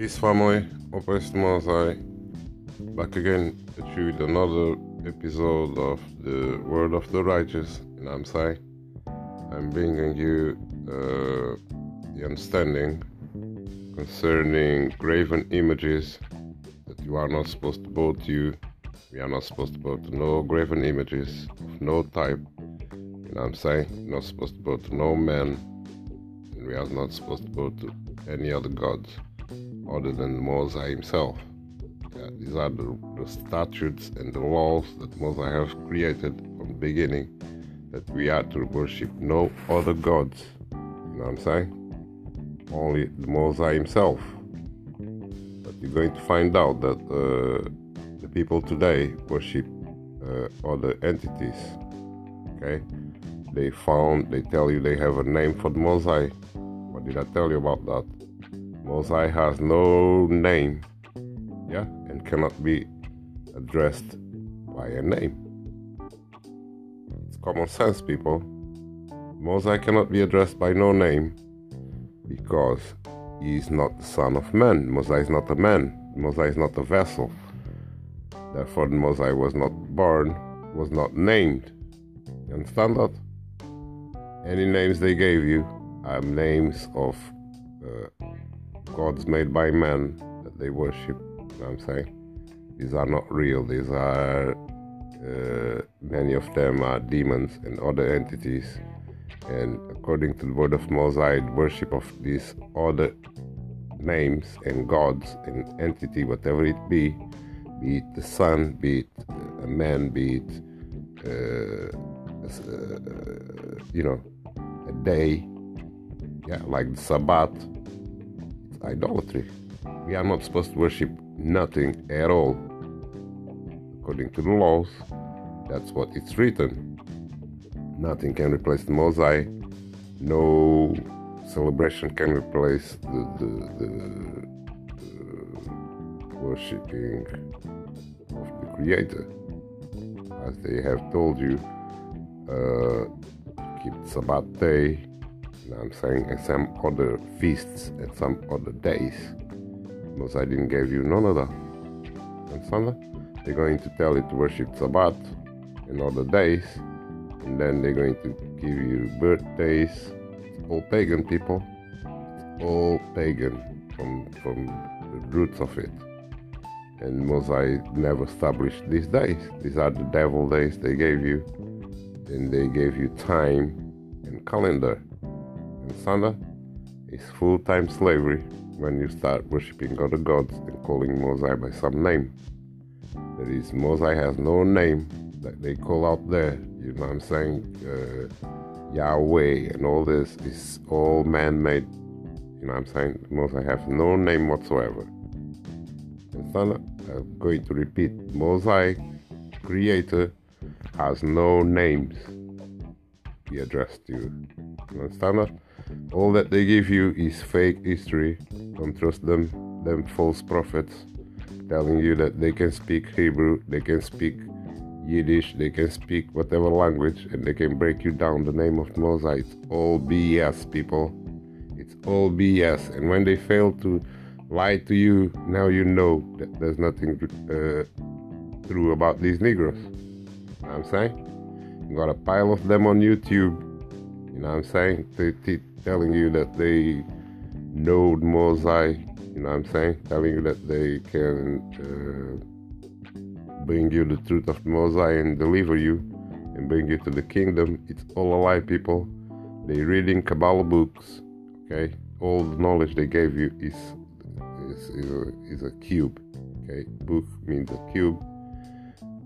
Peace family, Oppressed Mosai, back again with another episode of the Word of the Righteous, and I'm Sai. I'm bringing you uh, the understanding concerning graven images that you are not supposed to bow to you. We are not supposed to bow to no graven images of no type. You know I'm saying? Not supposed to bow to no man. And we are not supposed to bow to any other gods other than Mosai himself. Yeah, these are the, the, statutes and the laws that Moses has created from the beginning that we are to worship no other gods. You know what I'm saying? Only the himself. But you're going to find out that uh, the people today worship uh, other entities. Okay? They found, they tell you they have a name for the Mosai. What did I tell you about that? Mosai has no name, yeah, and cannot be addressed by a name. It's common sense, people. Mosai cannot be addressed by no name because he is not the son of man. Mosai is not a man. Mosai is not a vessel. Therefore, the Mosai was not born, was not named. You understand that? Any names they gave you are names of uh, gods made by man that they worship. You know I'm saying? These are not real. These are, uh, many of them are demons and other entities. And according to the word of Mosai, worship of these other names and gods and entity, whatever it be, be it the sun, be it a man, be it, uh, uh, you know, a day, yeah, like the Sabbath, idolatry. We are not supposed to worship nothing at all. According to the laws, that's what it's written. Nothing can replace the Mosai. No celebration can replace the, the, the, worshipping of the Creator. As they have told you, uh, keep Sabbath day, I'm saying, and some other feasts and some other days. Because I didn't give you none of that. And Understand They're going to tell you to worship Sabbath and other days, and then they're going to give you birthdays. All pagan people. All pagan from from the roots of it. And Mosai never established these days. These are the devil days they gave you. And they gave you time and calendar Sana is full time slavery when you start worshipping other gods and calling Mosai by some name. That is, Mosai has no name that they call out there. You know what I'm saying? Uh, Yahweh and all this is all man made. You know what I'm saying? Mosai has no name whatsoever. And Sana, I'm going to repeat Mosai, creator, has no names he addressed. You understand that? All that they give you is fake history. Don't trust them, them false prophets telling you that they can speak Hebrew, they can speak Yiddish, they can speak whatever language, and they can break you down the name of Mosai. It's all BS, people. It's all BS. And when they fail to lie to you, now you know that there's nothing uh, true about these Negroes. You know I'm saying? You got a pile of them on YouTube. You know what I'm saying? Telling you that they know Mosai, you know what I'm saying? Telling you that they can uh, bring you the truth of Mosai and deliver you and bring you to the kingdom. It's all a lie, people. They reading Kabbalah books, okay? All the knowledge they gave you is is, is, a, is a cube, okay? Book means a cube,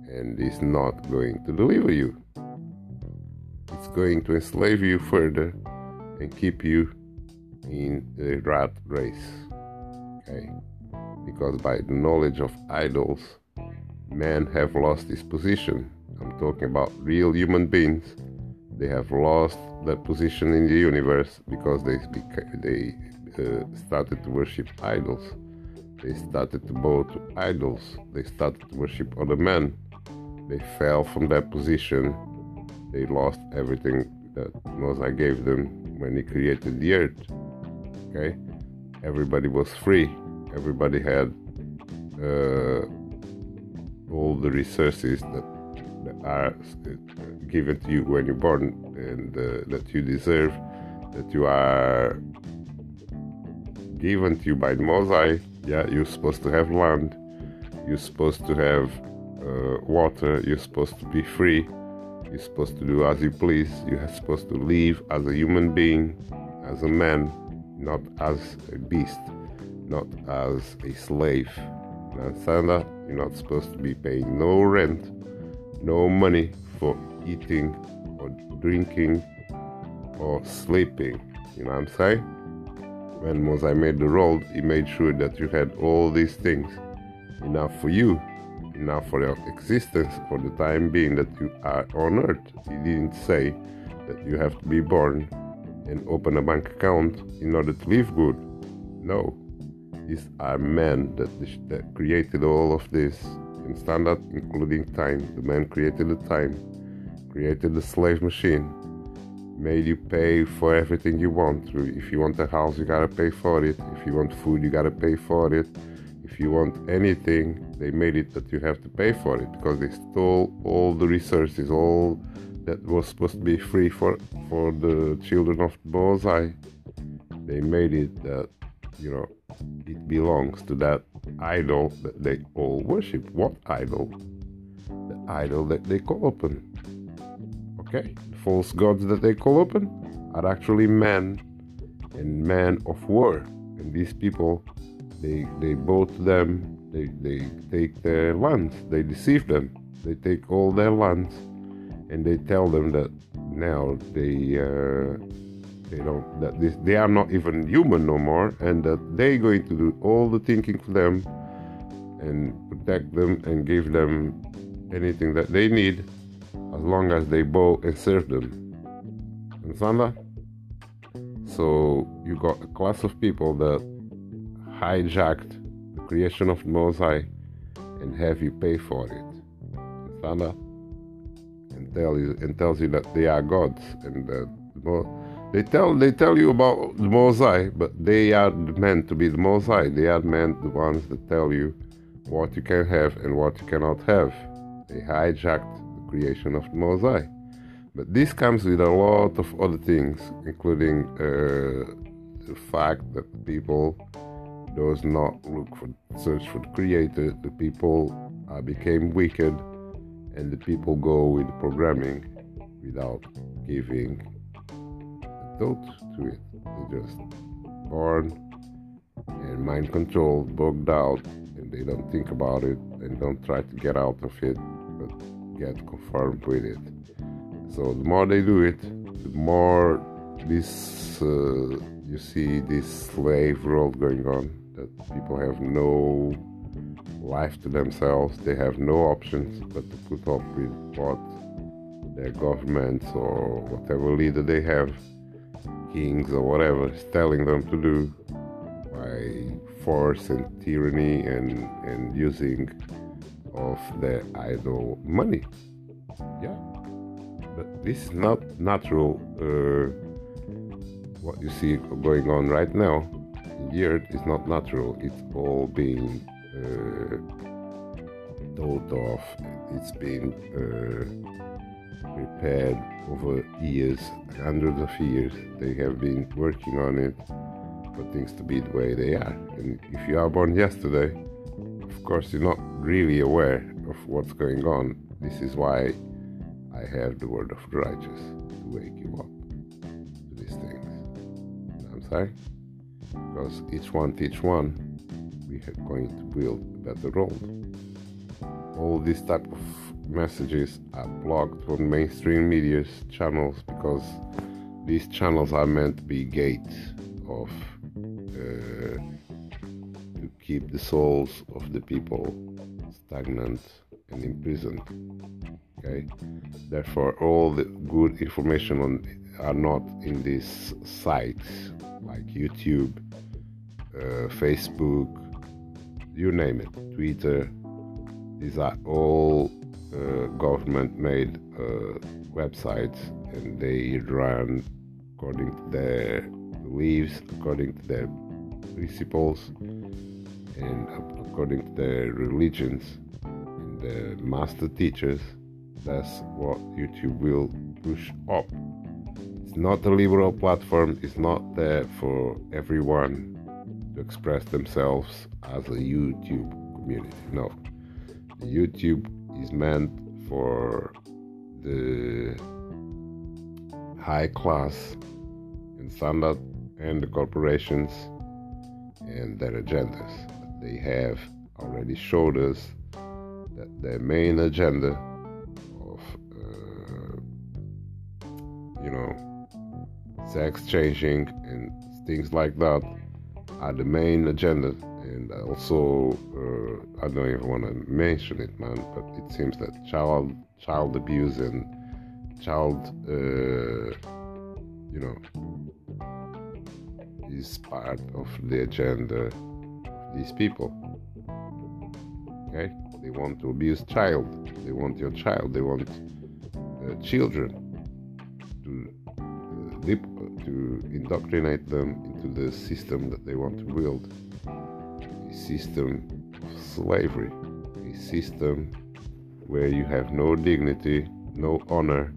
and it's not going to deliver you. It's going to enslave you further and keep you in the rat race. Okay? Because by the knowledge of idols, men have lost his position. I'm talking about real human beings. They have lost their position in the universe because they they uh, started to worship idols. They started to bow to idols. They started to worship other men. They fell from that position. They lost everything that Mosai gave them when he created the earth. Okay? Everybody was free. everybody had uh, all the resources that, that are given to you when you're born and uh, that you deserve, that you are given to you by the Mosai. Yeah, you're supposed to have land, you're supposed to have uh, water, you're supposed to be free, you're supposed to do as you please, you're supposed to live as a human being, as a man, not as a beast, not as a slave. You understand that? You're not supposed to be paying no rent, no money for eating or drinking or sleeping. You know what I'm saying? When Mosai made the world, he made sure that you had all these things enough for you, enough for your existence for the time being that you are on earth. He didn't say that you have to be born and open a bank account in order to live good. No, these are men that, that created all of this in standard, including time. The man created the time, created the slave machine, made you pay for everything you want. If you want a house, you gotta pay for it. If you want food, you gotta pay for it. If you want anything, they made it that you have to pay for it because they stole all the resources, all that was supposed to be free for for the children of Mosai. They made it that you know it belongs to that idol that they all worship. What idol? The idol that they call open. Okay, the false gods that they call open are actually men and men of war, and these people they they to them. They they take their lands. They deceive them. They take all their lands and they tell them that now they uh, they don't that this, they are not even human no more, and that they're going to do all the thinking for them and protect them and give them anything that they need as long as they bow and serve them. Understand that? So you got a class of people that hijacked the creation of Mosai and have you pay for it. Understand that? and tell you and tells you that they are gods and that they tell they tell you about the Mosai, but they are meant to be the Mosai. They are meant the ones that tell you what you can have and what you cannot have. They hijacked the creation of the Mosai. But this comes with a lot of other things, including uh, the fact that people does not look for search for the creator. The people uh, became wicked and the people go with programming without giving a thought to it. They just born and mind controlled, bugged out, and they don't think about it and don't try to get out of it, but get confirmed with it. So the more they do it, the more this uh, you see this slave world going on that people have no life to themselves. They have no options but to put up with what their governments or whatever leader they have, kings or whatever, is telling them to do by force and tyranny and, and using of their idle money. Yeah. But this is not natural. Uh, what you see going on right now earth is not natural. It's all being uh, thought of. It's been uh, prepared over years, hundreds of years. They have been working on it for things to be the way they are. And if you are born yesterday, of course, you're not really aware of what's going on. This is why I have the word of the righteous to wake you up to these things. I'm saying? Because each one teach one we are going to build a better world. All these type of messages are blocked from mainstream media's channels because these channels are meant to be gates of uh, to keep the souls of the people stagnant and imprisoned. Okay, therefore, all the good information on are not in these sites like YouTube, uh, Facebook, you name it, Twitter. These are all uh, government made uh, websites and they run according to their beliefs, according to their principles. and according to their religions and the master teachers, that's what YouTube will push up. It's not a liberal platform, it's not there for everyone to express themselves as a YouTube community. No. YouTube is meant for the high class and standard and the corporations and their agendas. They have already showed us that their main agenda of, uh, you know, sex changing and things like that the main agenda. And also, uh, I don't even want to mention it, man, but it seems that child child abuse and child, uh, you know, is part of the agenda of these people. Okay, they want to abuse child. They want your child. They want uh, children to indoctrinate them into the system that they want to build. A system of slavery, a system where you have no dignity, no honor,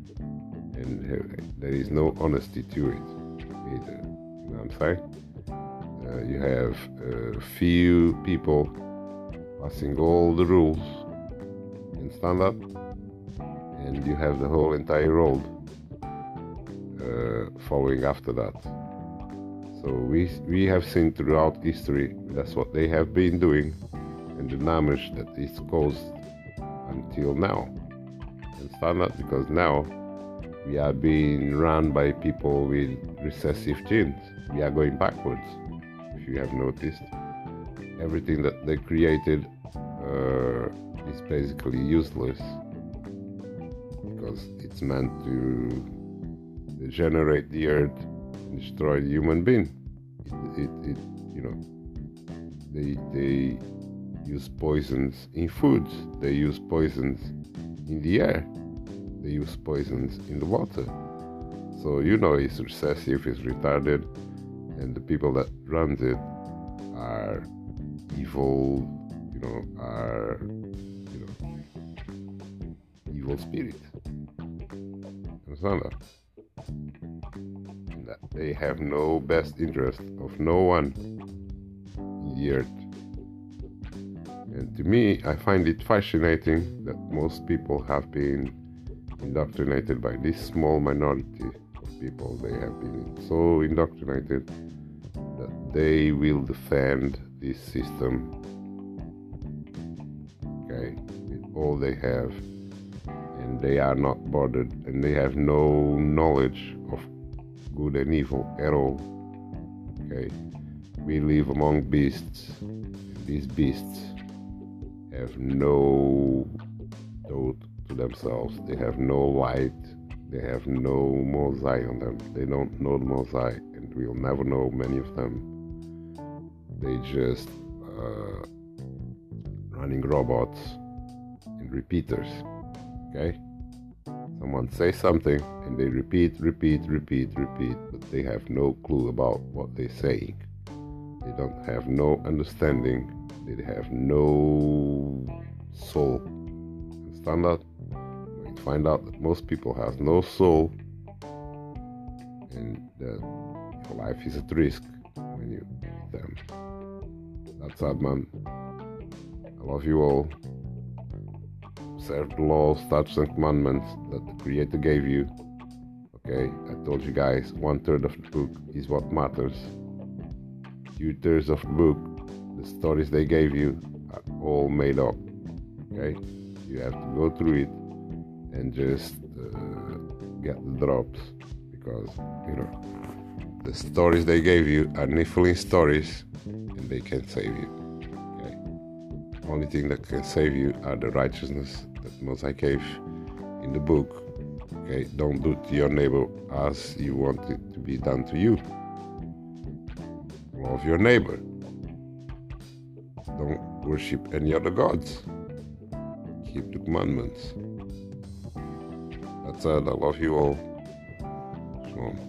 and there is no honesty to it either. You know what I'm saying? Uh, you have a few people passing all the rules in stand up, and you have the whole entire world uh, following after that. So we we have seen throughout history that's what they have been doing, and the damage it's caused until now. And stand up because now we are being run by people with recessive genes. We are going backwards. If you have noticed, everything that they created uh, is basically useless because it's meant to generate the earth destroy the human being. It, it, it you know, they they use poisons in foods. They use poisons in the air they use poisons in the water. So you know it's recessive, it's retarded, and the people that runs it are evil, you know, are you know evil spirits. Understand that? They have no best interest of no one in the earth. And to me, I find it fascinating that most people have been indoctrinated by this small minority of people. They have been so indoctrinated that they will defend this system, okay, with all they have, and they are not bothered, and they have no knowledge of good and evil at all. Okay, we live among beasts. These beasts have no thought to themselves. They have no light. They have no Mosai on them. They don't know the Mosai, and we'll never know many of them. They just uh, running robots and repeaters. Okay? Someone says something and they repeat, repeat, repeat, repeat, but they have no clue about what they're saying. They don't have no understanding. They have no soul. Understand that? You find out that most people have no soul and that your life is at risk when you meet them. That's sad, man. I love you all. Serve the laws, statutes, and commandments that the Creator gave you. Okay, I told you guys, one third of the book is what matters. Two thirds of the book, the stories they gave you, are all made up. Okay, you have to go through it and just uh, get the drops because you know the stories they gave you are Nephilim stories and they can save you. Okay, only thing that can save you are the righteousness that Mosai gave in the book. Okay, don't do to your neighbor as you want it to be done to you. Love your neighbor. Don't worship any other gods. Keep the commandments. That's it. I love you all. Shalom.